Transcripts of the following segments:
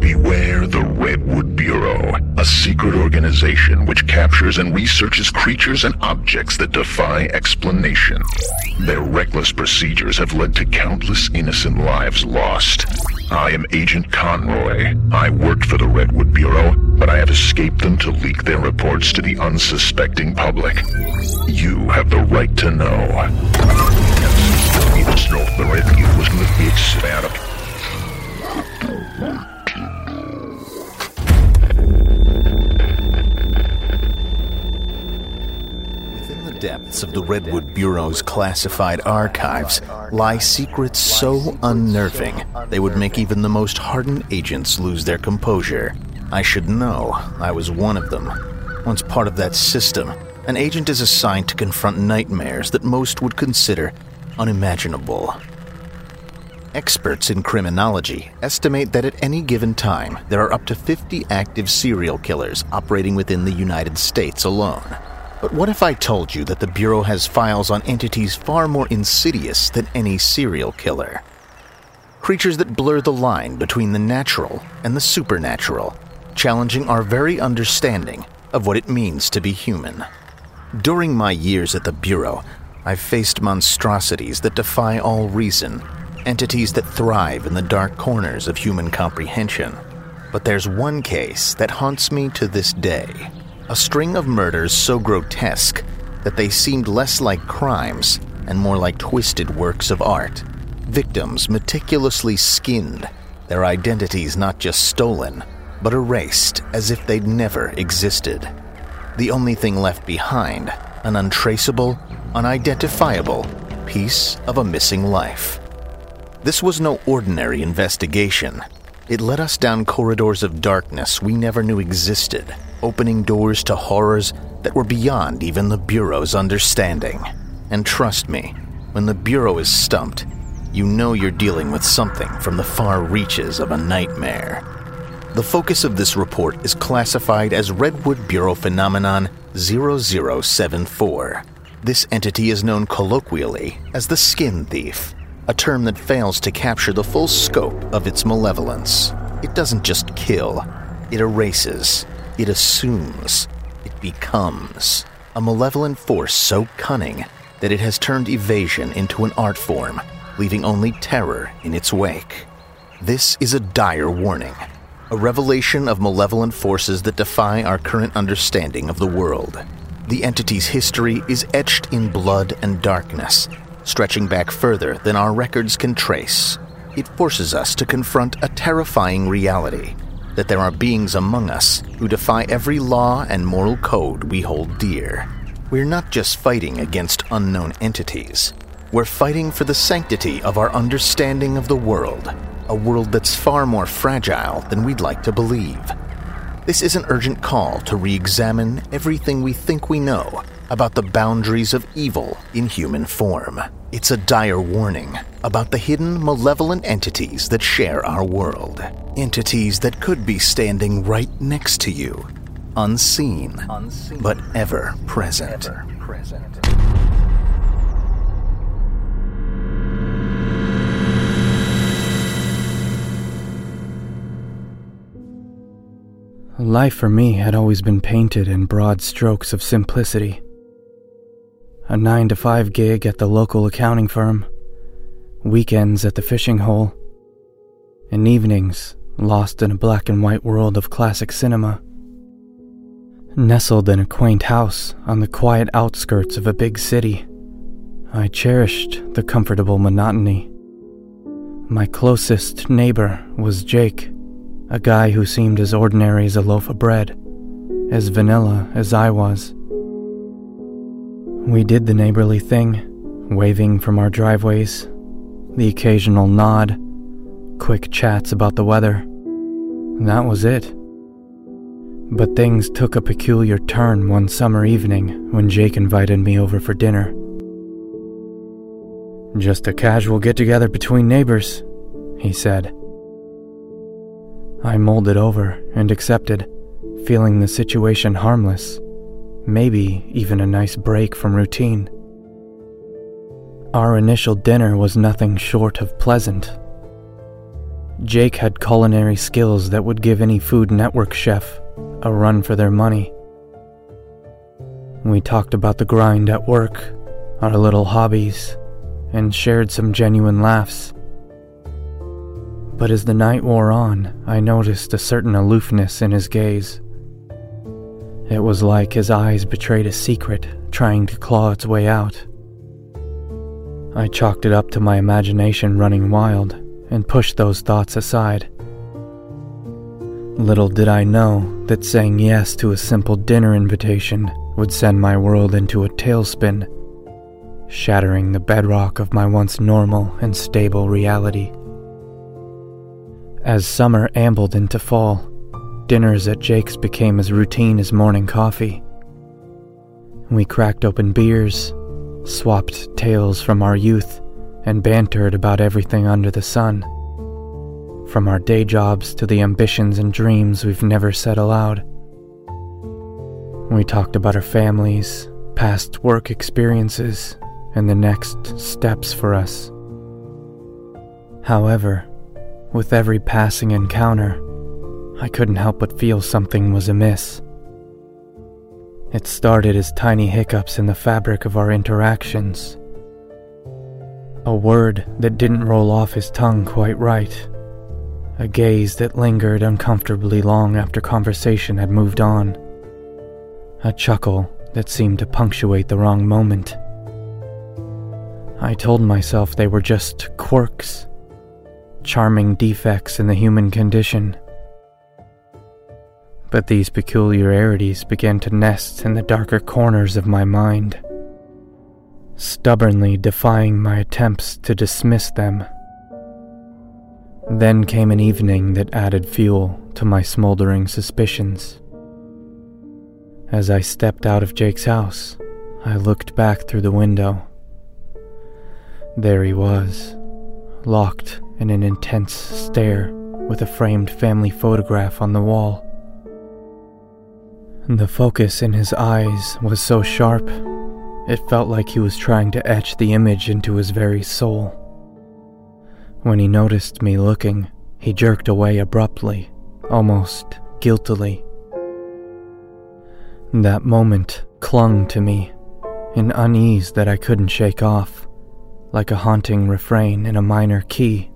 Beware the Redwood Bureau, a secret organization which captures and researches creatures and objects that defy explanation. Their reckless procedures have led to countless innocent lives lost. I am Agent Conroy. I worked for the Redwood Bureau, but I have escaped them to leak their reports to the unsuspecting public. You have the right to know. The Redwood was Within the depths of the Redwood Bureau's classified archives lie secrets so unnerving they would make even the most hardened agents lose their composure. I should know. I was one of them. Once part of that system, an agent is assigned to confront nightmares that most would consider unimaginable. Experts in criminology estimate that at any given time, there are up to 50 active serial killers operating within the United States alone. But what if I told you that the Bureau has files on entities far more insidious than any serial killer? Creatures that blur the line between the natural and the supernatural, challenging our very understanding of what it means to be human. During my years at the Bureau, I've faced monstrosities that defy all reason entities that thrive in the dark corners of human comprehension. But there's one case that haunts me to this day a string of murders so grotesque that they seemed less like crimes and more like twisted works of art. Victims meticulously skinned, their identities not just stolen, but erased as if they'd never existed. The only thing left behind, an untraceable, unidentifiable piece of a missing life. This was no ordinary investigation. It led us down corridors of darkness we never knew existed, opening doors to horrors that were beyond even the Bureau's understanding. And trust me, when the Bureau is stumped, you know you're dealing with something from the far reaches of a nightmare. The focus of this report is classified as Redwood Bureau Phenomenon 0074. This entity is known colloquially as the Skin Thief a term that fails to capture the full scope of its malevolence. It doesn't just kill, it erases, it assumes, it becomes a malevolent force so cunning that it has turned evasion into an art form, leaving only terror in its wake. This is a dire warning, a revelation of malevolent forces that defy our current understanding of the world. The entity's history is etched in blood and darkness, stretching back further than our records can trace. It forces us to confront a terrifying reality that there are beings among us who defy every law and moral code we hold dear. We're not just fighting against unknown entities, we're fighting for the sanctity of our understanding of the world, a world that's far more fragile than we'd like to believe. This is an urgent call to re examine everything we think we know about the boundaries of evil in human form. It's a dire warning about the hidden malevolent entities that share our world. Entities that could be standing right next to you, unseen, unseen but ever present. Ever present. Life for me had always been painted in broad strokes of simplicity a 9 to 5 gig at the local accounting firm, weekends at the fishing hole, and evenings lost in a black and white world of classic cinema. Nestled in a quaint house on the quiet outskirts of a big city, I cherished the comfortable monotony. My closest neighbor was Jake, a guy who seemed as ordinary as a loaf of bread, as vanilla as I was. We did the neighborly thing, waving from our driveways, the occasional nod, quick chats about the weather. That was it. But things took a peculiar turn one summer evening when Jake invited me over for dinner. Just a casual get together between neighbors, he said. I molded over and accepted, feeling the situation harmless, maybe even a nice break from routine. Our initial dinner was nothing short of pleasant. Jake had culinary skills that would give any Food Network chef a run for their money. We talked about the grind at work, our little hobbies, and shared some genuine laughs. But as the night wore on, I noticed a certain aloofness in his gaze. It was like his eyes betrayed a secret trying to claw its way out. I chalked it up to my imagination running wild and pushed those thoughts aside. Little did I know that saying yes to a simple dinner invitation would send my world into a tailspin, shattering the bedrock of my once normal and stable reality. As summer ambled into fall, dinners at Jake's became as routine as morning coffee. We cracked open beers, swapped tales from our youth, and bantered about everything under the sun from our day jobs to the ambitions and dreams we've never said aloud. We talked about our families, past work experiences, and the next steps for us. However, with every passing encounter, I couldn't help but feel something was amiss. It started as tiny hiccups in the fabric of our interactions. A word that didn't roll off his tongue quite right a gaze that lingered uncomfortably long after conversation had moved on, a chuckle that seemed to punctuate the wrong moment. I told myself they were just quirks, charming defects in the human condition. But these peculiarities began to nest in the darker corners of my mind, stubbornly defying my attempts to dismiss them then came an evening that added fuel to my smoldering suspicions. As I stepped out of Jake's house, I looked back through the window. There he was, locked in an intense stare with a framed family photograph on the wall. The focus in his eyes was so sharp, it felt like he was trying to etch the image into his very soul. When he noticed me looking, he jerked away abruptly, almost guiltily. That moment clung to me, an unease that I couldn't shake off, like a haunting refrain in a minor key.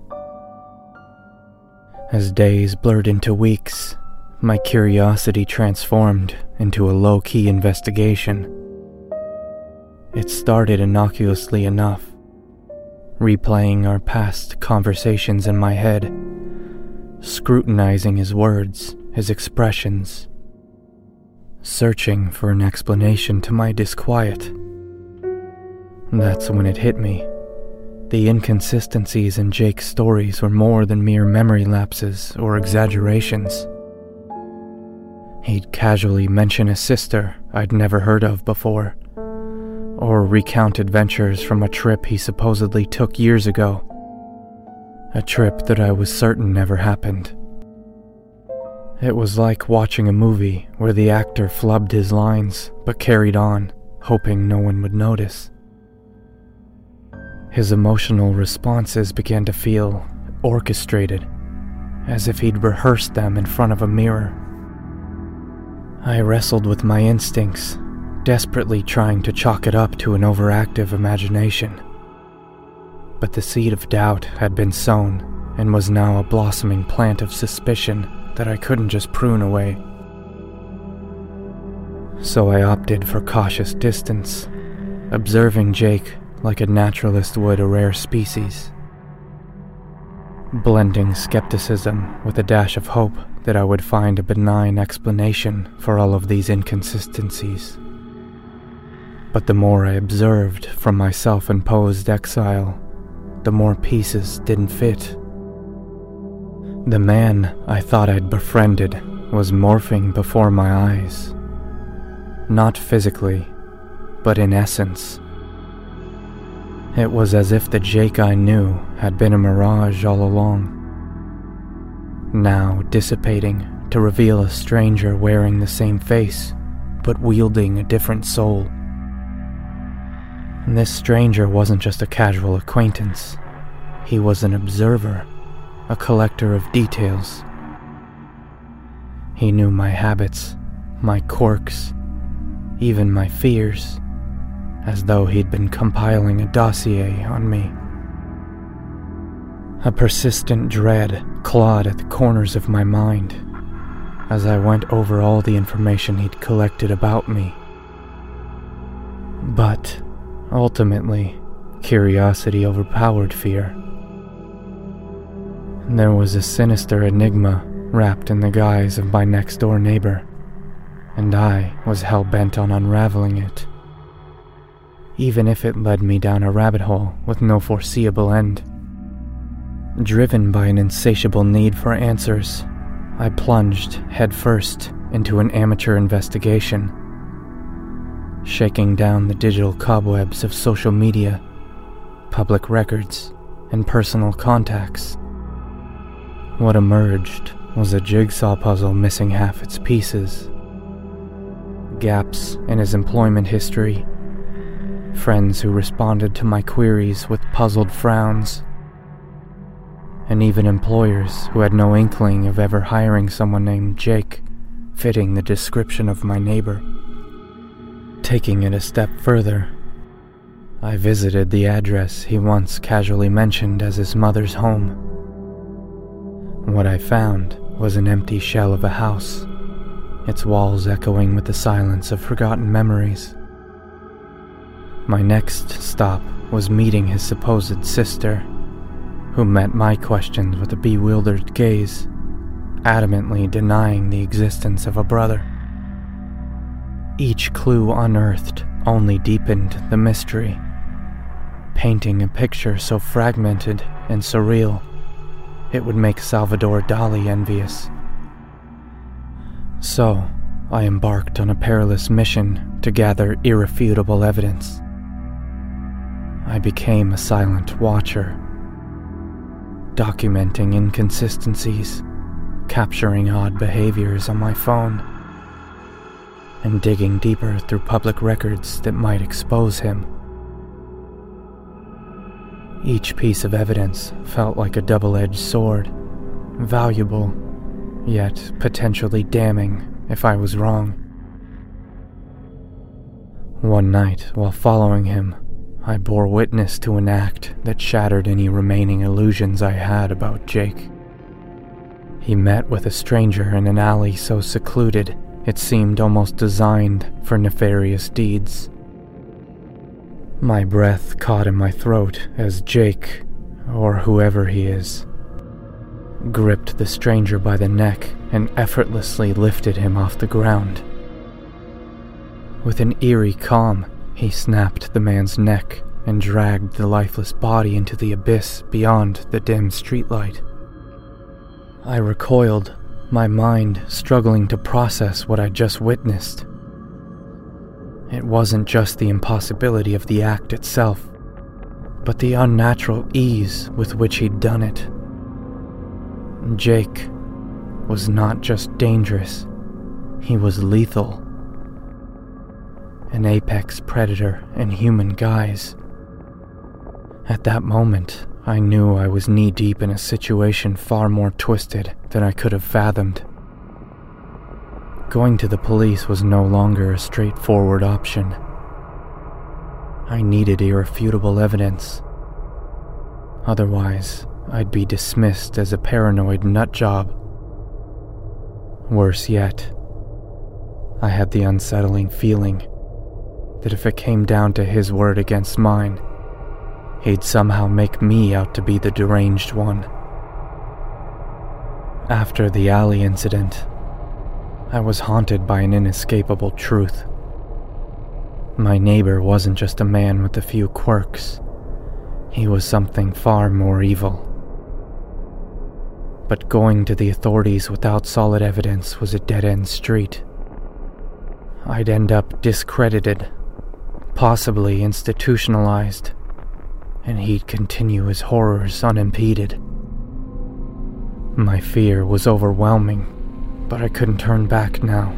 As days blurred into weeks, my curiosity transformed into a low key investigation. It started innocuously enough replaying our past conversations in my head, scrutinizing his words, his expressions, searching for an explanation to my disquiet. That's when it hit me. The inconsistencies in Jake's stories were more than mere memory lapses or exaggerations. He'd casually mention a sister I'd never heard of before or recount adventures from a trip he supposedly took years ago. A trip that I was certain never happened. It was like watching a movie where the actor flubbed his lines but carried on, hoping no one would notice. His emotional responses began to feel orchestrated, as if he'd rehearsed them in front of a mirror. I wrestled with my instincts desperately trying to chalk it up to an overactive imagination. But the seed of doubt had been sown and was now a blossoming plant of suspicion that I couldn't just prune away. So I opted for cautious distance, observing Jake like a naturalist would a rare species. Blending skepticism with a dash of hope that I would find a benign explanation for all of these inconsistencies. But the more I observed from my self imposed exile, the more pieces didn't fit. The man I thought I'd befriended was morphing before my eyes. Not physically, but in essence. It was as if the Jake I knew had been a mirage all along. Now dissipating to reveal a stranger wearing the same face, but wielding a different soul. And this stranger wasn't just a casual acquaintance, he was an observer a collector of details. He knew my habits, my quirks, even my fears, as though he'd been compiling a dossier on me. A persistent dread clawed at the corners of my mind as I went over all the information he'd collected about me. But ultimately, curiosity overpowered fear. There was a sinister enigma wrapped in the guise of my next door neighbor, and I was hell bent on unraveling it. Even if it led me down a rabbit hole with no foreseeable end. Driven by an insatiable need for answers, I plunged headfirst into an amateur investigation, shaking down the digital cobwebs of social media, public records, and personal contacts what emerged was a jigsaw puzzle missing half its pieces. Gaps in his employment history, friends who responded to my queries with puzzled frowns, and even employers who had no inkling of ever hiring someone named Jake fitting the description of my neighbor. Taking it a step further, I visited the address he once casually mentioned as his mother's home. What I found was an empty shell of a house, its walls echoing with the silence of forgotten memories. My next stop was meeting his supposed sister, who met my questions with a bewildered gaze, adamantly denying the existence of a brother. Each clue unearthed only deepened the mystery, painting a picture so fragmented and surreal it would make Salvador Dali envious. So, I embarked on a perilous mission to gather irrefutable evidence. I became a silent watcher, documenting inconsistencies, capturing odd behaviors on my phone, and digging deeper through public records that might expose him. Each piece of evidence felt like a double edged sword, valuable, yet potentially damning if I was wrong. One night, while following him, I bore witness to an act that shattered any remaining illusions I had about Jake. He met with a stranger in an alley so secluded it seemed almost designed for nefarious deeds. My breath caught in my throat as Jake, or whoever he is, gripped the stranger by the neck and effortlessly lifted him off the ground. With an eerie calm, he snapped the man's neck and dragged the lifeless body into the abyss beyond the dim streetlight. I recoiled, my mind struggling to process what I'd just witnessed. It wasn't just the impossibility of the act itself, but the unnatural ease with which he'd done it. Jake was not just dangerous, he was lethal. An apex predator in human guise. At that moment, I knew I was knee deep in a situation far more twisted than I could have fathomed. Going to the police was no longer a straightforward option. I needed irrefutable evidence. Otherwise, I'd be dismissed as a paranoid nutjob. Worse yet, I had the unsettling feeling that if it came down to his word against mine, he'd somehow make me out to be the deranged one. After the alley incident, I was haunted by an inescapable truth. My neighbor wasn't just a man with a few quirks. he was something far more evil. But going to the authorities without solid evidence was a dead end street. I'd end up discredited, possibly institutionalized, and he'd continue his horrors unimpeded. My fear was overwhelming, but I couldn't turn back now.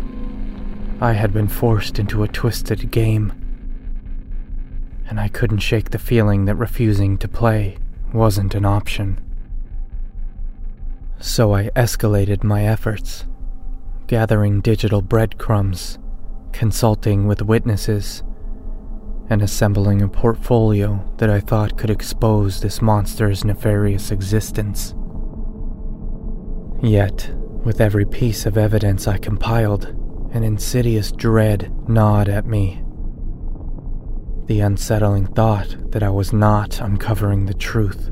I had been forced into a twisted game, and I couldn't shake the feeling that refusing to play wasn't an option. So I escalated my efforts, gathering digital breadcrumbs, consulting with witnesses, and assembling a portfolio that I thought could expose this monster's nefarious existence. Yet, with every piece of evidence I compiled, an insidious dread gnawed at me. The unsettling thought that I was not uncovering the truth,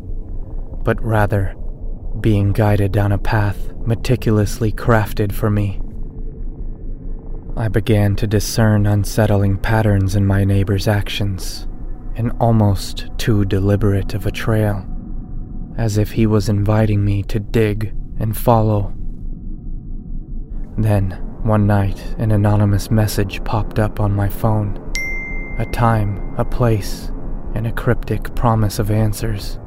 but rather being guided down a path meticulously crafted for me. I began to discern unsettling patterns in my neighbor's actions, an almost too deliberate of a trail, as if he was inviting me to dig and follow. Then, one night, an anonymous message popped up on my phone a time, a place, and a cryptic promise of answers.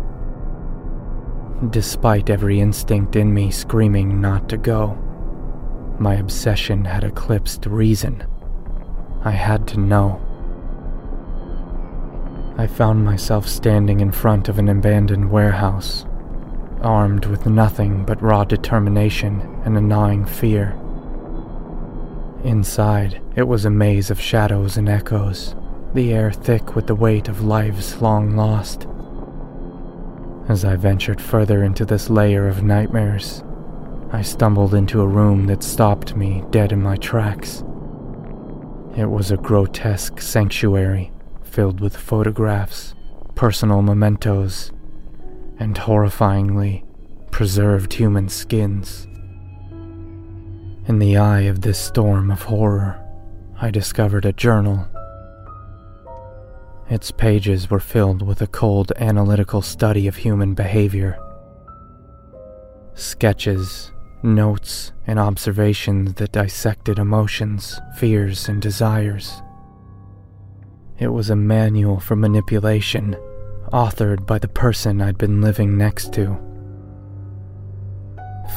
Despite every instinct in me screaming not to go, my obsession had eclipsed reason. I had to know. I found myself standing in front of an abandoned warehouse, armed with nothing but raw determination and a gnawing fear. Inside, it was a maze of shadows and echoes, the air thick with the weight of lives long lost. As I ventured further into this layer of nightmares, I stumbled into a room that stopped me dead in my tracks. It was a grotesque sanctuary filled with photographs, personal mementos, and horrifyingly preserved human skins. In the eye of this storm of horror, I discovered a journal. Its pages were filled with a cold analytical study of human behavior. Sketches, notes, and observations that dissected emotions, fears, and desires. It was a manual for manipulation, authored by the person I'd been living next to.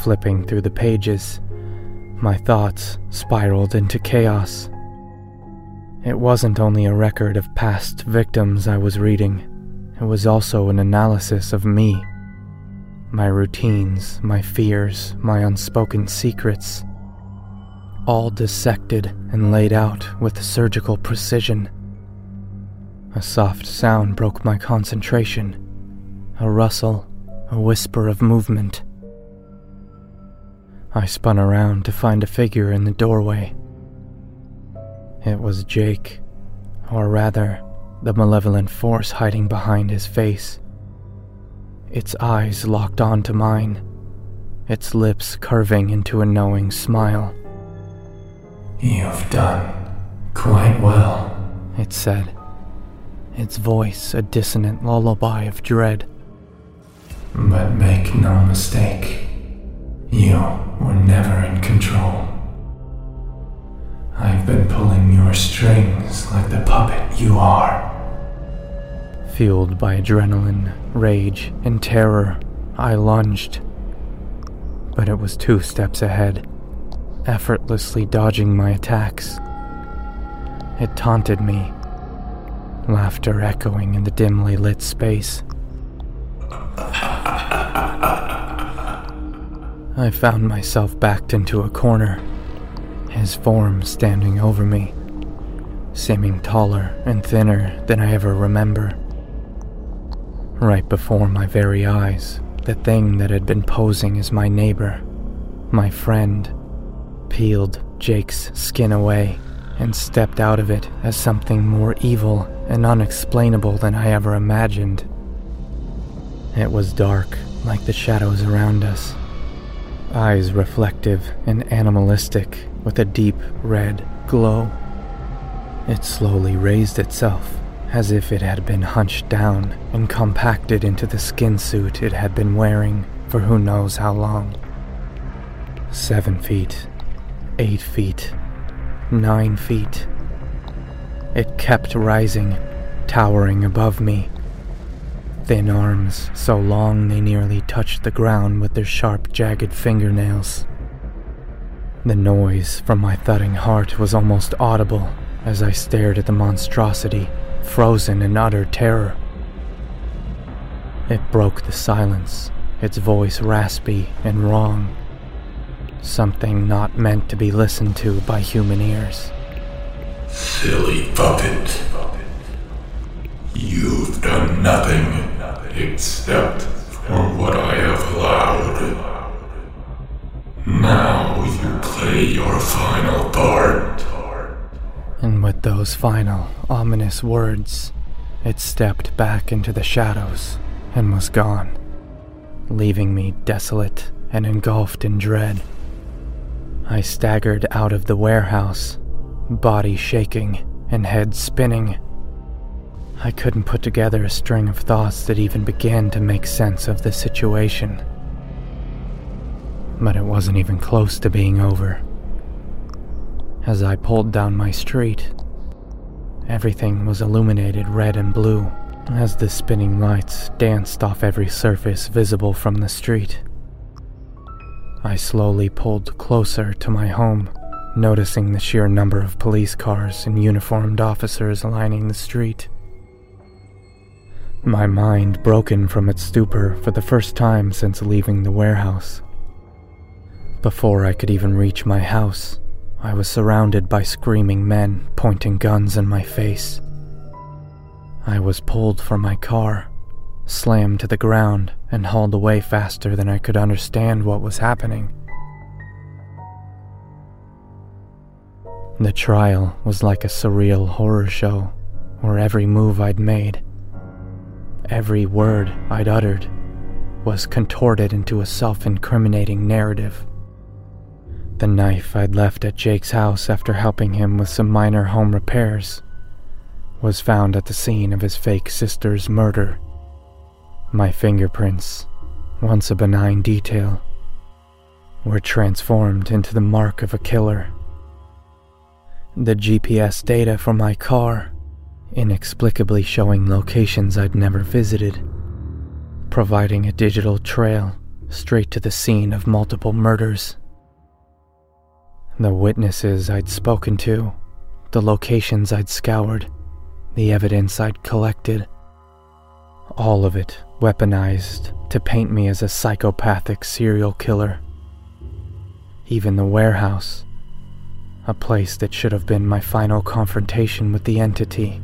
Flipping through the pages, my thoughts spiraled into chaos. It wasn't only a record of past victims I was reading, it was also an analysis of me my routines, my fears, my unspoken secrets, all dissected and laid out with surgical precision. A soft sound broke my concentration, a rustle, a whisper of movement. I spun around to find a figure in the doorway. It was Jake, or rather, the malevolent force hiding behind his face its eyes locked onto mine, its lips curving into a knowing smile. You've done quite well, it said, its voice a dissonant lullaby of dread. But make no mistake, you were never in control. I've been pulling your strings like the puppet you are. Fueled by adrenaline, rage, and terror, I lunged. But it was two steps ahead, effortlessly dodging my attacks. It taunted me, laughter echoing in the dimly lit space. I found myself backed into a corner, his form standing over me, seeming taller and thinner than I ever remember. Right before my very eyes, the thing that had been posing as my neighbor, my friend, peeled Jake's skin away and stepped out of it as something more evil and unexplainable than I ever imagined. It was dark, like the shadows around us, eyes reflective and animalistic with a deep red glow. It slowly raised itself as if it had been hunched down and compacted into the skin suit it had been wearing for who knows how long. Seven feet, eight feet, nine feet. It kept rising, towering above me. Thin arms, so long they nearly touched the ground with their sharp, jagged fingernails. The noise from my thudding heart was almost audible as I stared at the monstrosity, frozen in utter terror. It broke the silence, its voice raspy and wrong. Something not meant to be listened to by human ears. Silly puppet. You've done nothing except for what I have allowed. Now you play your final part. And with those final, ominous words, it stepped back into the shadows and was gone, leaving me desolate and engulfed in dread. I staggered out of the warehouse, body shaking and head spinning. I couldn't put together a string of thoughts that even began to make sense of the situation. But it wasn't even close to being over. As I pulled down my street, everything was illuminated red and blue as the spinning lights danced off every surface visible from the street. I slowly pulled closer to my home, noticing the sheer number of police cars and uniformed officers lining the street. My mind broken from its stupor for the first time since leaving the warehouse. Before I could even reach my house, I was surrounded by screaming men pointing guns in my face. I was pulled from my car, slammed to the ground, and hauled away faster than I could understand what was happening. The trial was like a surreal horror show where every move I'd made, every word I'd uttered, was contorted into a self incriminating narrative. The knife I'd left at Jake's house after helping him with some minor home repairs was found at the scene of his fake sister's murder. My fingerprints, once a benign detail, were transformed into the mark of a killer. The GPS data from my car, inexplicably showing locations I'd never visited, providing a digital trail straight to the scene of multiple murders. The witnesses I'd spoken to, the locations I'd scoured, the evidence I'd collected. All of it weaponized to paint me as a psychopathic serial killer. Even the warehouse, a place that should have been my final confrontation with the entity,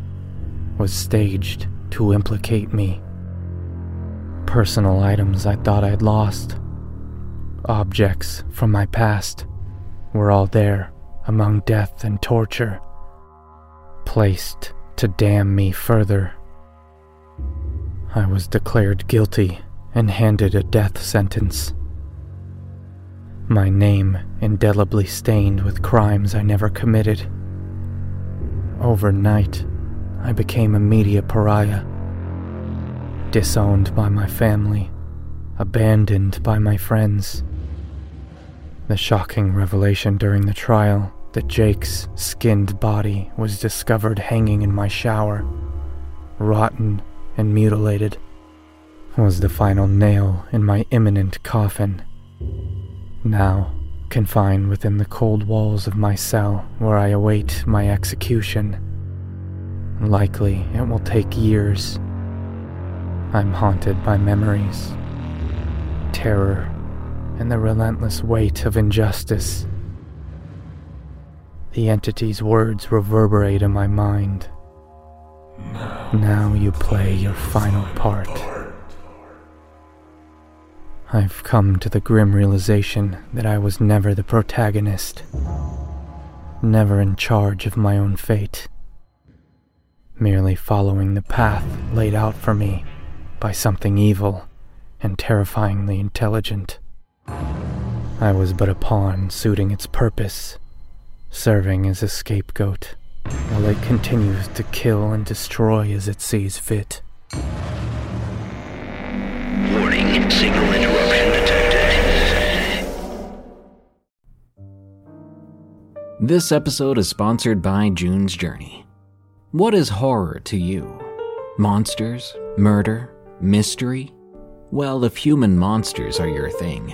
was staged to implicate me. Personal items I thought I'd lost, objects from my past were all there among death and torture, placed to damn me further. I was declared guilty and handed a death sentence. My name indelibly stained with crimes I never committed. Overnight, I became a media pariah, disowned by my family, abandoned by my friends the shocking revelation during the trial that Jake's skinned body was discovered hanging in my shower, rotten and mutilated, was the final nail in my imminent coffin. Now, confined within the cold walls of my cell where I await my execution. Likely it will take years. I'm haunted by memories, terror, and the relentless weight of injustice. The entity's words reverberate in my mind. Now you play your final part. I've come to the grim realization that I was never the protagonist, never in charge of my own fate, merely following the path laid out for me by something evil and terrifyingly intelligent. I was but a pawn suiting its purpose, serving as a scapegoat while it continues to kill and destroy as it sees fit. Warning, signal interruption detected. This episode is sponsored by June's Journey. What is horror to you? Monsters? Murder? Mystery? Well, if human monsters are your thing,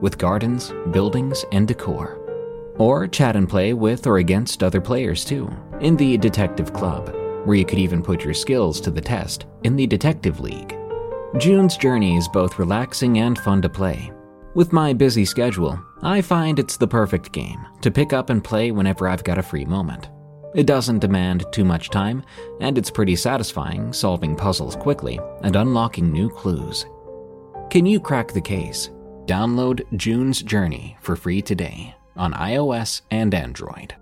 with gardens, buildings, and decor. Or chat and play with or against other players too, in the Detective Club, where you could even put your skills to the test in the Detective League. June's Journey is both relaxing and fun to play. With my busy schedule, I find it's the perfect game to pick up and play whenever I've got a free moment. It doesn't demand too much time, and it's pretty satisfying solving puzzles quickly and unlocking new clues. Can you crack the case? Download June's Journey for free today on iOS and Android.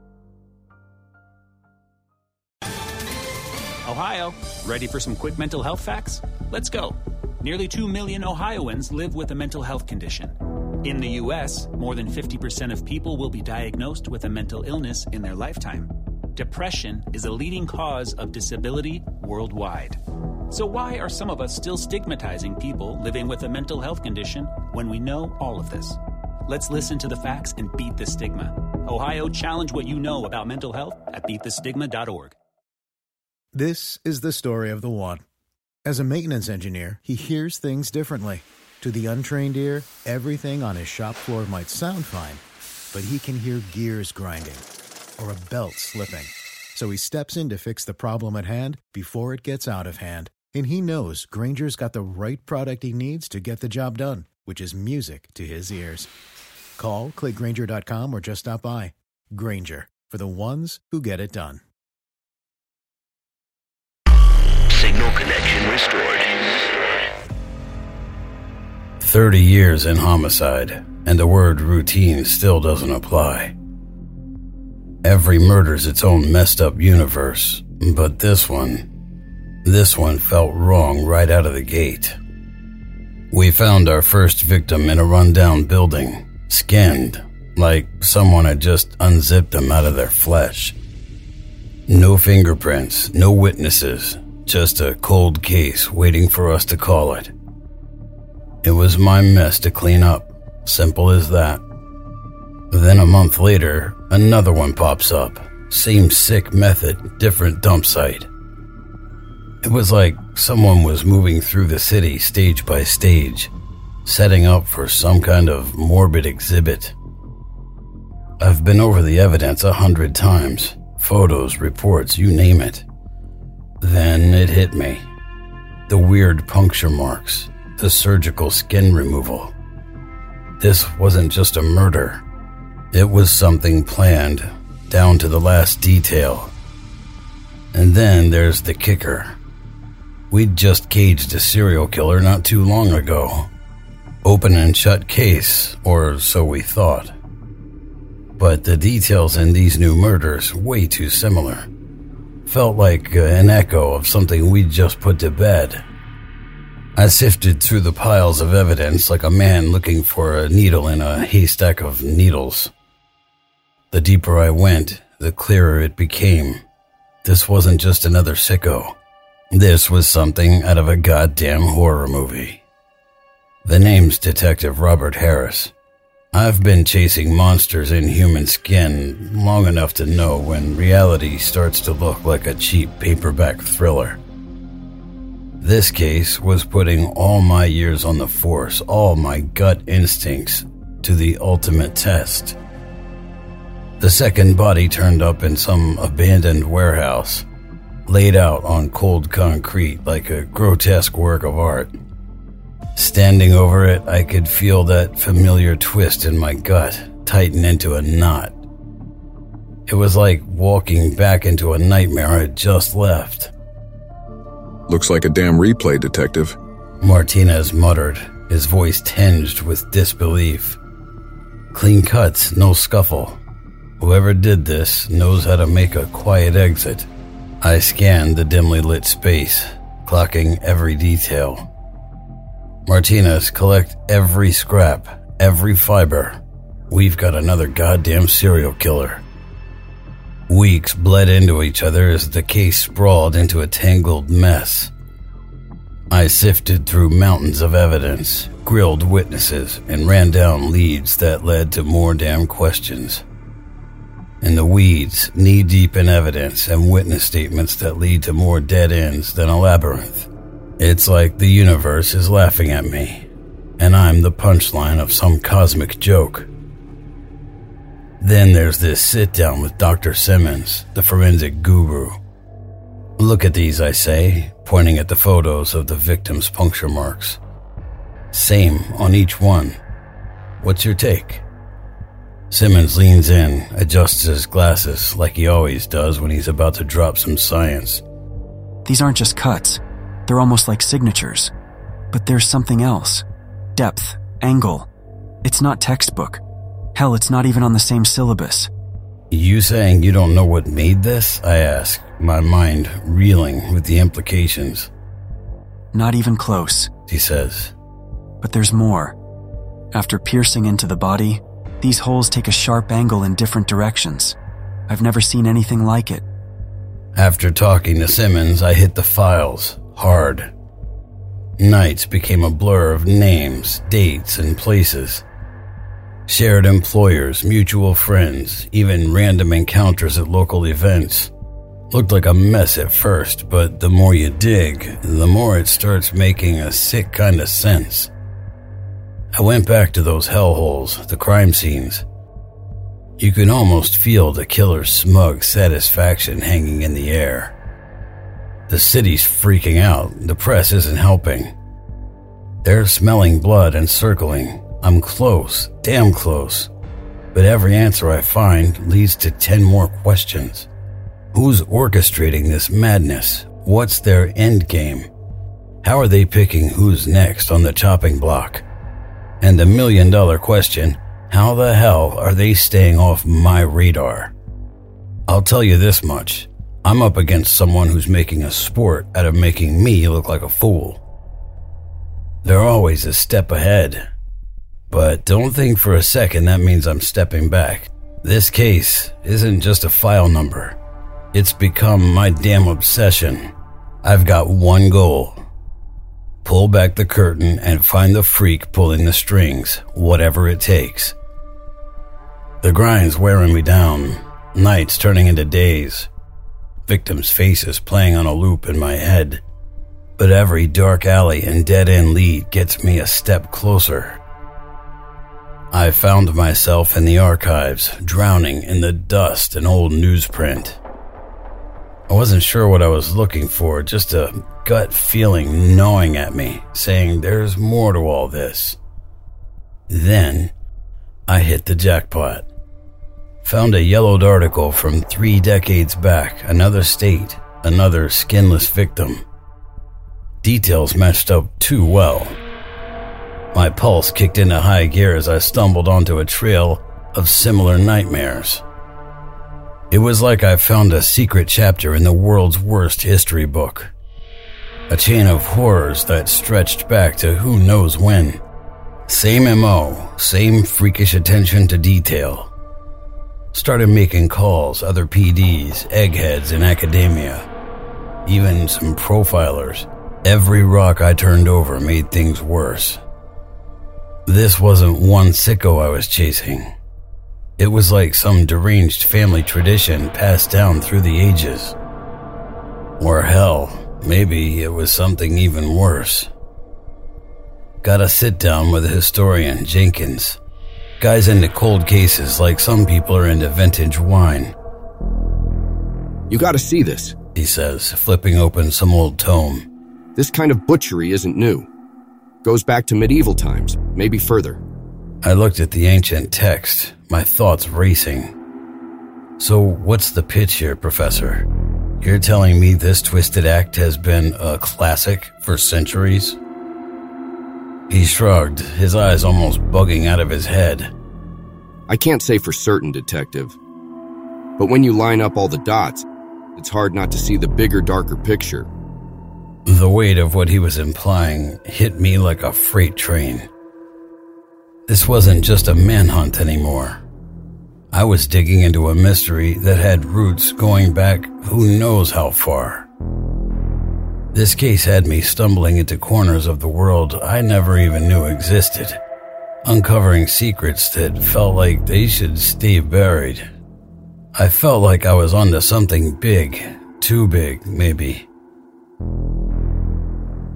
Ohio, ready for some quick mental health facts? Let's go. Nearly 2 million Ohioans live with a mental health condition. In the U.S., more than 50% of people will be diagnosed with a mental illness in their lifetime. Depression is a leading cause of disability worldwide. So, why are some of us still stigmatizing people living with a mental health condition when we know all of this? Let's listen to the facts and beat the stigma. Ohio, challenge what you know about mental health at beatthestigma.org. This is the story of the one. As a maintenance engineer, he hears things differently. To the untrained ear, everything on his shop floor might sound fine, but he can hear gears grinding or a belt slipping. So he steps in to fix the problem at hand before it gets out of hand. And he knows Grainger's got the right product he needs to get the job done, which is music to his ears. Call, clickgrainger.com, or just stop by. Granger, for the ones who get it done. Signal connection restored. 30 years in homicide, and the word routine still doesn't apply. Every murder's its own messed up universe, but this one, this one felt wrong right out of the gate. We found our first victim in a rundown building, skinned, like someone had just unzipped them out of their flesh. No fingerprints, no witnesses, just a cold case waiting for us to call it. It was my mess to clean up, simple as that. Then a month later, another one pops up. Same sick method, different dump site. It was like someone was moving through the city stage by stage, setting up for some kind of morbid exhibit. I've been over the evidence a hundred times photos, reports, you name it. Then it hit me. The weird puncture marks, the surgical skin removal. This wasn't just a murder. It was something planned, down to the last detail. And then there's the kicker. We'd just caged a serial killer not too long ago. Open and shut case, or so we thought. But the details in these new murders way too similar. Felt like uh, an echo of something we'd just put to bed. I sifted through the piles of evidence like a man looking for a needle in a haystack of needles. The deeper I went, the clearer it became. This wasn't just another sicko. This was something out of a goddamn horror movie. The name's Detective Robert Harris. I've been chasing monsters in human skin long enough to know when reality starts to look like a cheap paperback thriller. This case was putting all my years on the force, all my gut instincts, to the ultimate test. The second body turned up in some abandoned warehouse, laid out on cold concrete like a grotesque work of art. Standing over it, I could feel that familiar twist in my gut tighten into a knot. It was like walking back into a nightmare I had just left. Looks like a damn replay, Detective. Martinez muttered, his voice tinged with disbelief. Clean cuts, no scuffle. Whoever did this knows how to make a quiet exit. I scanned the dimly lit space, clocking every detail. Martinez, collect every scrap, every fiber. We've got another goddamn serial killer. Weeks bled into each other as the case sprawled into a tangled mess. I sifted through mountains of evidence, grilled witnesses, and ran down leads that led to more damn questions. In the weeds, knee deep in evidence and witness statements that lead to more dead ends than a labyrinth. It's like the universe is laughing at me, and I'm the punchline of some cosmic joke. Then there's this sit down with Dr. Simmons, the forensic guru. Look at these, I say, pointing at the photos of the victim's puncture marks. Same on each one. What's your take? Simmons leans in, adjusts his glasses like he always does when he's about to drop some science. These aren't just cuts, they're almost like signatures. But there's something else depth, angle. It's not textbook. Hell, it's not even on the same syllabus. You saying you don't know what made this? I ask, my mind reeling with the implications. Not even close, he says. But there's more. After piercing into the body, these holes take a sharp angle in different directions. I've never seen anything like it. After talking to Simmons, I hit the files hard. Nights became a blur of names, dates, and places. Shared employers, mutual friends, even random encounters at local events. Looked like a mess at first, but the more you dig, the more it starts making a sick kind of sense. I went back to those hellholes, the crime scenes. You can almost feel the killer's smug satisfaction hanging in the air. The city's freaking out, the press isn't helping. They're smelling blood and circling. I'm close, damn close. But every answer I find leads to 10 more questions. Who's orchestrating this madness? What's their end game? How are they picking who's next on the chopping block? And the million dollar question how the hell are they staying off my radar? I'll tell you this much I'm up against someone who's making a sport out of making me look like a fool. They're always a step ahead. But don't think for a second that means I'm stepping back. This case isn't just a file number, it's become my damn obsession. I've got one goal pull back the curtain and find the freak pulling the strings, whatever it takes. The grind's wearing me down, nights turning into days, victims' faces playing on a loop in my head. But every dark alley and dead end lead gets me a step closer. I found myself in the archives, drowning in the dust and old newsprint. I wasn't sure what I was looking for, just a gut feeling gnawing at me, saying there's more to all this. Then I hit the jackpot. Found a yellowed article from three decades back, another state, another skinless victim. Details matched up too well. My pulse kicked into high gear as I stumbled onto a trail of similar nightmares. It was like I found a secret chapter in the world's worst history book. A chain of horrors that stretched back to who knows when. Same MO, same freakish attention to detail. Started making calls, other PDs, eggheads in academia, even some profilers. Every rock I turned over made things worse. This wasn't one sicko I was chasing. It was like some deranged family tradition passed down through the ages. Or hell, maybe it was something even worse. Got a sit down with a historian, Jenkins. Guy's into cold cases like some people are into vintage wine. You gotta see this, he says, flipping open some old tome. This kind of butchery isn't new. Goes back to medieval times, maybe further. I looked at the ancient text, my thoughts racing. So, what's the pitch here, Professor? You're telling me this twisted act has been a classic for centuries? He shrugged, his eyes almost bugging out of his head. I can't say for certain, Detective. But when you line up all the dots, it's hard not to see the bigger, darker picture. The weight of what he was implying hit me like a freight train. This wasn't just a manhunt anymore. I was digging into a mystery that had roots going back who knows how far. This case had me stumbling into corners of the world I never even knew existed, uncovering secrets that felt like they should stay buried. I felt like I was onto something big, too big, maybe.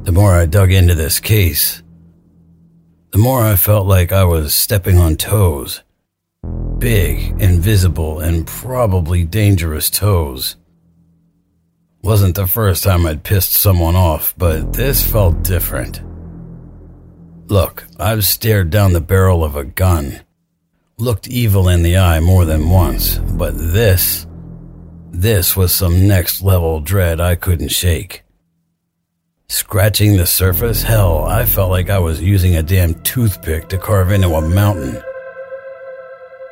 The more I dug into this case, the more I felt like I was stepping on toes big, invisible, and probably dangerous toes. Wasn't the first time I'd pissed someone off, but this felt different. Look, I've stared down the barrel of a gun, looked evil in the eye more than once, but this, this was some next level dread I couldn't shake. Scratching the surface, hell, I felt like I was using a damn toothpick to carve into a mountain.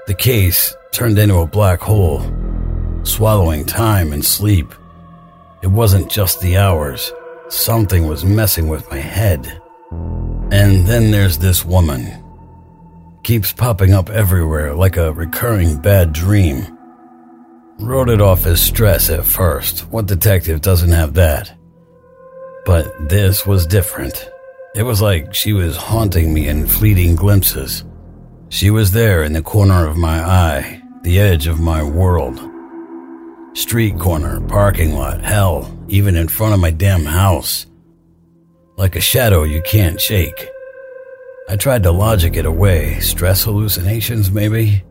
The case turned into a black hole, swallowing time and sleep. It wasn't just the hours, something was messing with my head. And then there's this woman. Keeps popping up everywhere like a recurring bad dream. Wrote it off as stress at first. What detective doesn't have that? But this was different. It was like she was haunting me in fleeting glimpses. She was there in the corner of my eye, the edge of my world. Street corner, parking lot, hell, even in front of my damn house. Like a shadow you can't shake. I tried to logic it away. Stress hallucinations, maybe?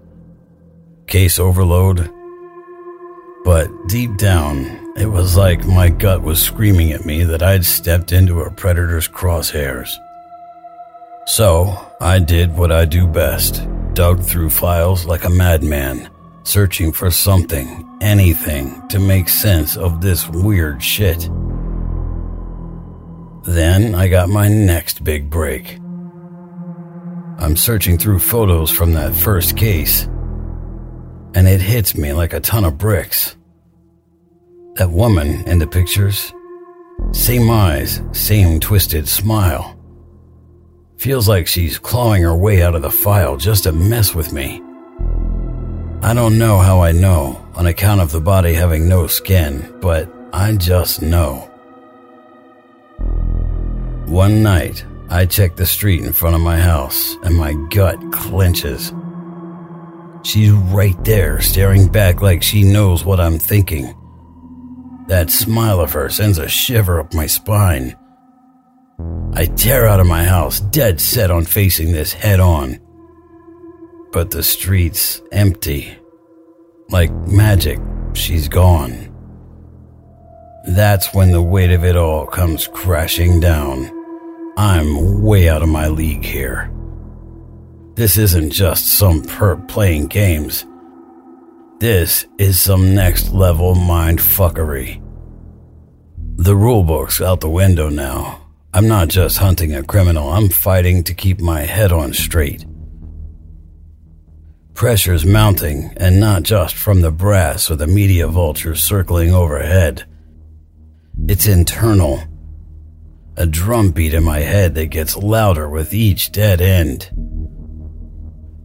Case overload? But deep down, it was like my gut was screaming at me that I'd stepped into a predator's crosshairs. So, I did what I do best dug through files like a madman, searching for something, anything, to make sense of this weird shit. Then I got my next big break. I'm searching through photos from that first case, and it hits me like a ton of bricks. That woman in the pictures, same eyes, same twisted smile. Feels like she's clawing her way out of the file just to mess with me. I don't know how I know, on account of the body having no skin, but I just know. One night, I check the street in front of my house, and my gut clenches. She's right there, staring back like she knows what I'm thinking. That smile of hers sends a shiver up my spine. I tear out of my house, dead set on facing this head on. But the street's empty. Like magic, she's gone. That's when the weight of it all comes crashing down. I'm way out of my league here. This isn't just some perp playing games. This is some next level mind fuckery. The rulebook's out the window now. I'm not just hunting a criminal, I'm fighting to keep my head on straight. Pressure's mounting, and not just from the brass or the media vultures circling overhead. It's internal. A drumbeat in my head that gets louder with each dead end.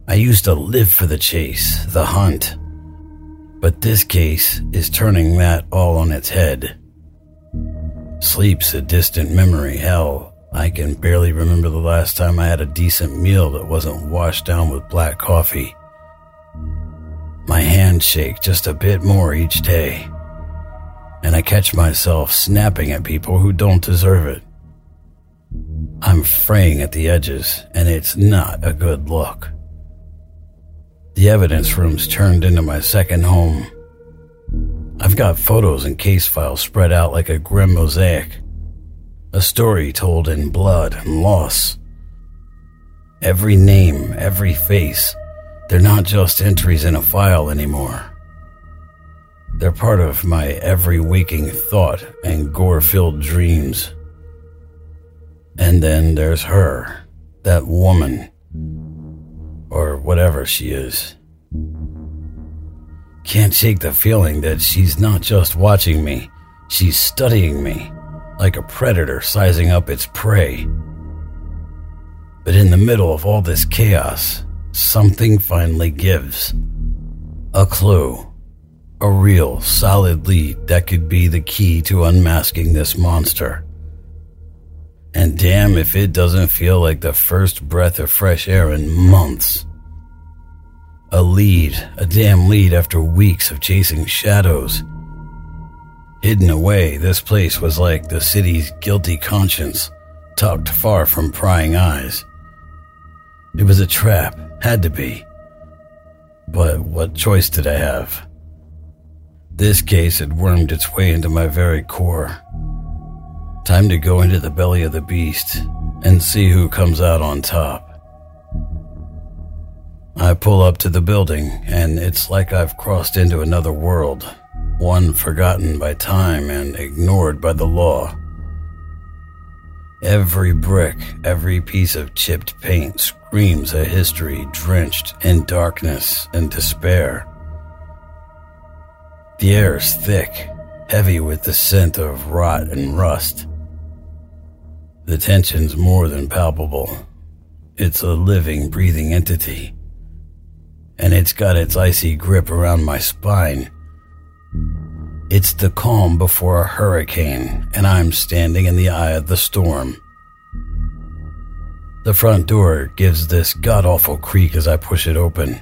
I used to live for the chase, the hunt. But this case is turning that all on its head. Sleep's a distant memory. Hell, I can barely remember the last time I had a decent meal that wasn't washed down with black coffee. My hands shake just a bit more each day, and I catch myself snapping at people who don't deserve it. I'm fraying at the edges, and it's not a good look. The evidence room's turned into my second home. I've got photos and case files spread out like a grim mosaic. A story told in blood and loss. Every name, every face, they're not just entries in a file anymore. They're part of my every waking thought and gore filled dreams. And then there's her, that woman, or whatever she is. Can't shake the feeling that she's not just watching me, she's studying me, like a predator sizing up its prey. But in the middle of all this chaos, something finally gives. A clue. A real, solid lead that could be the key to unmasking this monster. And damn if it doesn't feel like the first breath of fresh air in months. A lead, a damn lead after weeks of chasing shadows. Hidden away, this place was like the city's guilty conscience, tucked far from prying eyes. It was a trap, had to be. But what choice did I have? This case had wormed its way into my very core. Time to go into the belly of the beast and see who comes out on top. I pull up to the building, and it's like I've crossed into another world, one forgotten by time and ignored by the law. Every brick, every piece of chipped paint screams a history drenched in darkness and despair. The air is thick, heavy with the scent of rot and rust. The tension's more than palpable. It's a living, breathing entity and it's got its icy grip around my spine. It's the calm before a hurricane, and I'm standing in the eye of the storm. The front door gives this god awful creak as I push it open,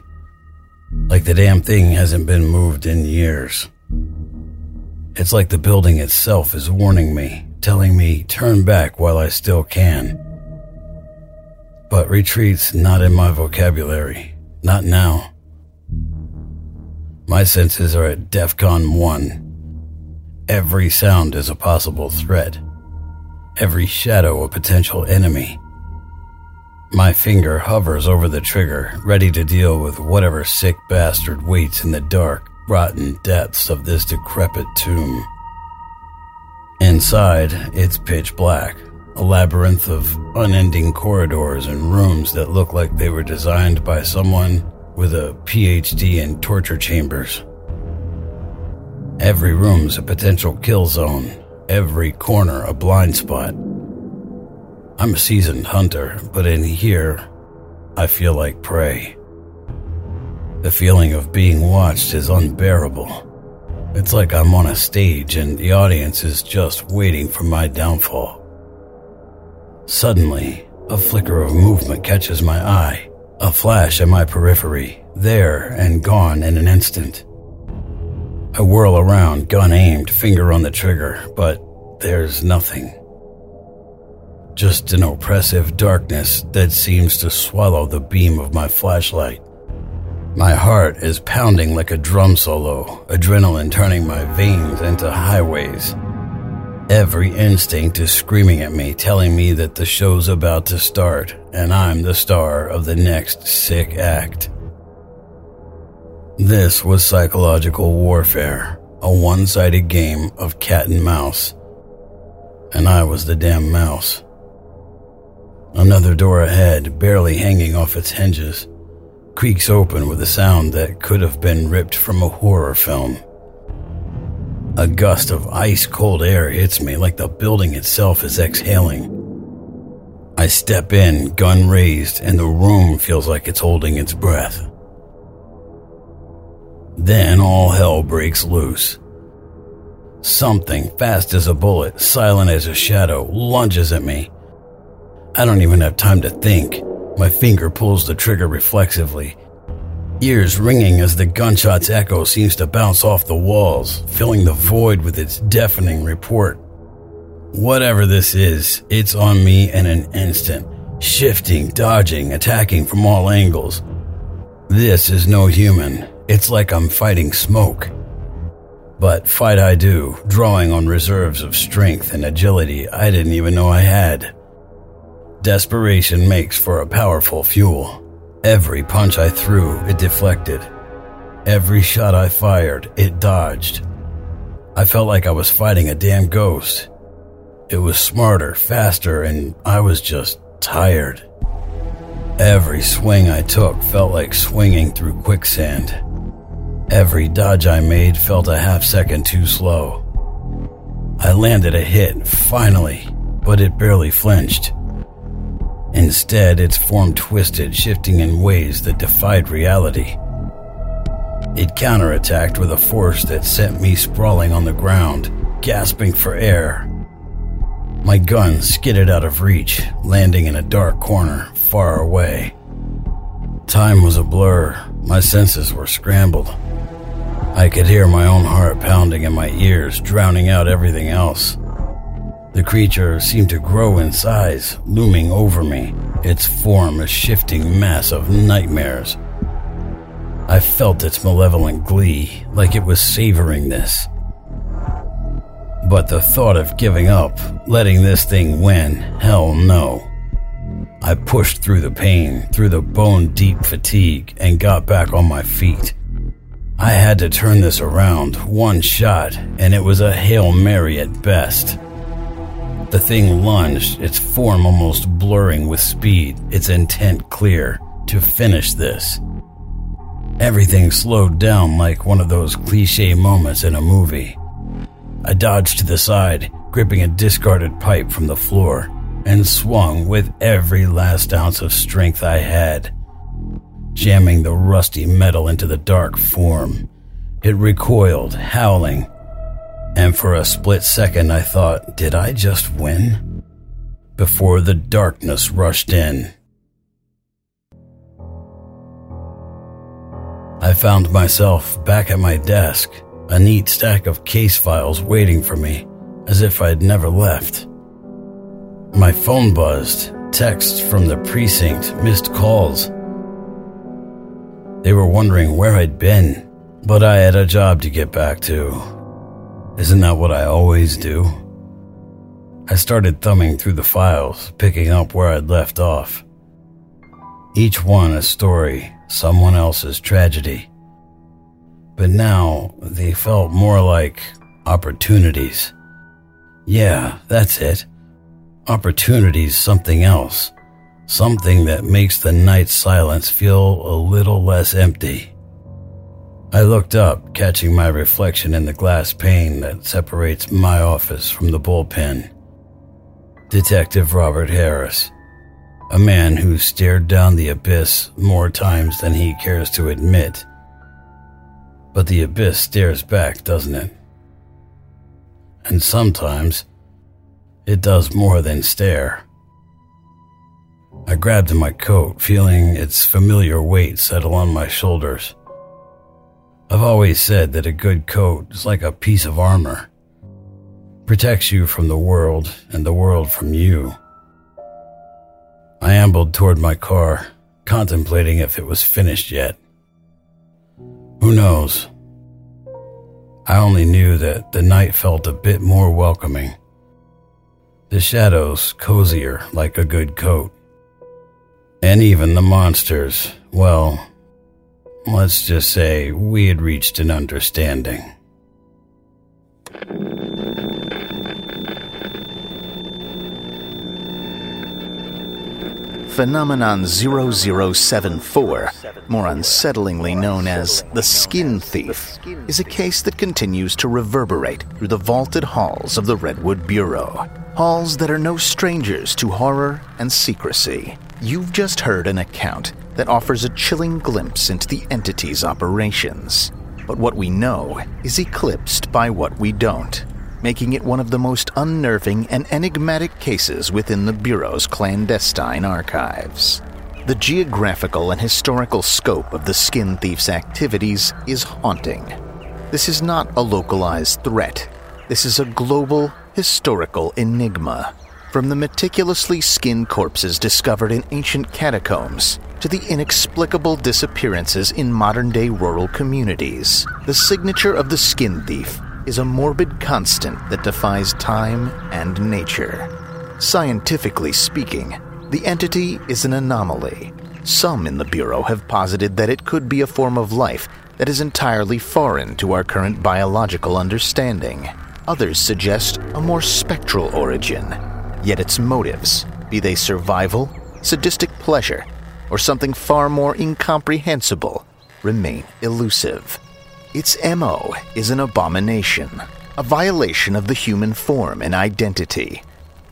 like the damn thing hasn't been moved in years. It's like the building itself is warning me, telling me turn back while I still can. But retreat's not in my vocabulary. Not now. My senses are at DEFCON 1. Every sound is a possible threat. Every shadow a potential enemy. My finger hovers over the trigger, ready to deal with whatever sick bastard waits in the dark, rotten depths of this decrepit tomb. Inside, it's pitch black, a labyrinth of unending corridors and rooms that look like they were designed by someone with a PhD in torture chambers. Every room's a potential kill zone, every corner a blind spot. I'm a seasoned hunter, but in here, I feel like prey. The feeling of being watched is unbearable. It's like I'm on a stage and the audience is just waiting for my downfall. Suddenly, a flicker of movement catches my eye, a flash at my periphery, there and gone in an instant. I whirl around, gun aimed, finger on the trigger, but there's nothing. Just an oppressive darkness that seems to swallow the beam of my flashlight. My heart is pounding like a drum solo, adrenaline turning my veins into highways. Every instinct is screaming at me, telling me that the show's about to start, and I'm the star of the next sick act. This was psychological warfare, a one sided game of cat and mouse. And I was the damn mouse. Another door ahead, barely hanging off its hinges, creaks open with a sound that could have been ripped from a horror film. A gust of ice cold air hits me like the building itself is exhaling. I step in, gun raised, and the room feels like it's holding its breath. Then all hell breaks loose. Something fast as a bullet, silent as a shadow, lunges at me. I don't even have time to think. My finger pulls the trigger reflexively, ears ringing as the gunshot's echo seems to bounce off the walls, filling the void with its deafening report. Whatever this is, it's on me in an instant, shifting, dodging, attacking from all angles. This is no human. It's like I'm fighting smoke. But fight I do, drawing on reserves of strength and agility I didn't even know I had. Desperation makes for a powerful fuel. Every punch I threw, it deflected. Every shot I fired, it dodged. I felt like I was fighting a damn ghost. It was smarter, faster, and I was just tired. Every swing I took felt like swinging through quicksand. Every dodge I made felt a half second too slow. I landed a hit, finally, but it barely flinched. Instead, its form twisted, shifting in ways that defied reality. It counterattacked with a force that sent me sprawling on the ground, gasping for air. My gun skidded out of reach, landing in a dark corner far away. Time was a blur, my senses were scrambled. I could hear my own heart pounding in my ears, drowning out everything else. The creature seemed to grow in size, looming over me, its form a shifting mass of nightmares. I felt its malevolent glee, like it was savoring this. But the thought of giving up, letting this thing win, hell no. I pushed through the pain, through the bone deep fatigue, and got back on my feet. I had to turn this around, one shot, and it was a Hail Mary at best. The thing lunged, its form almost blurring with speed, its intent clear to finish this. Everything slowed down like one of those cliche moments in a movie. I dodged to the side, gripping a discarded pipe from the floor, and swung with every last ounce of strength I had jamming the rusty metal into the dark form. It recoiled, howling, and for a split second I thought, did I just win? Before the darkness rushed in. I found myself back at my desk, a neat stack of case files waiting for me, as if I'd never left. My phone buzzed, texts from the precinct, missed calls. They were wondering where I'd been, but I had a job to get back to. Isn't that what I always do? I started thumbing through the files, picking up where I'd left off. Each one a story, someone else's tragedy. But now they felt more like opportunities. Yeah, that's it. Opportunities, something else. Something that makes the night silence feel a little less empty. I looked up, catching my reflection in the glass pane that separates my office from the bullpen. Detective Robert Harris, a man who stared down the abyss more times than he cares to admit. But the abyss stares back, doesn't it? And sometimes it does more than stare. I grabbed my coat, feeling its familiar weight settle on my shoulders. I've always said that a good coat is like a piece of armor. Protects you from the world and the world from you. I ambled toward my car, contemplating if it was finished yet. Who knows? I only knew that the night felt a bit more welcoming. The shadows cozier like a good coat. And even the monsters, well, let's just say we had reached an understanding. Phenomenon 0074, more unsettlingly known as the Skin Thief, is a case that continues to reverberate through the vaulted halls of the Redwood Bureau. Halls that are no strangers to horror and secrecy. You've just heard an account that offers a chilling glimpse into the entity's operations. But what we know is eclipsed by what we don't, making it one of the most unnerving and enigmatic cases within the Bureau's clandestine archives. The geographical and historical scope of the skin thief's activities is haunting. This is not a localized threat. This is a global, historical enigma from the meticulously skinned corpses discovered in ancient catacombs to the inexplicable disappearances in modern day rural communities, the signature of the skin thief is a morbid constant that defies time and nature. Scientifically speaking, the entity is an anomaly. Some in the Bureau have posited that it could be a form of life that is entirely foreign to our current biological understanding. Others suggest a more spectral origin. Yet its motives, be they survival, sadistic pleasure, or something far more incomprehensible, remain elusive. Its MO is an abomination, a violation of the human form and identity.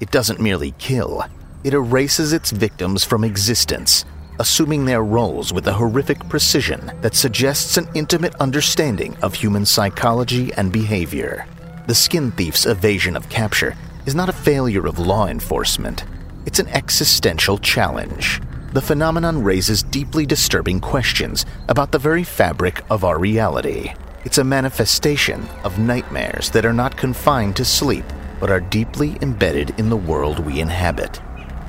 It doesn't merely kill, it erases its victims from existence, assuming their roles with a horrific precision that suggests an intimate understanding of human psychology and behavior. The skin thief's evasion of capture is not a failure of law enforcement, it's an existential challenge. The phenomenon raises deeply disturbing questions about the very fabric of our reality. It's a manifestation of nightmares that are not confined to sleep, but are deeply embedded in the world we inhabit.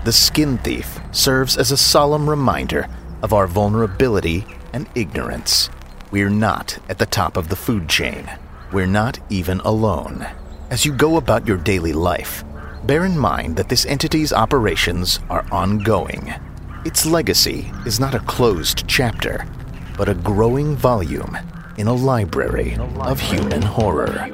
The skin thief serves as a solemn reminder of our vulnerability and ignorance. We're not at the top of the food chain. We're not even alone. As you go about your daily life, bear in mind that this entity's operations are ongoing. Its legacy is not a closed chapter, but a growing volume in a library of human horror.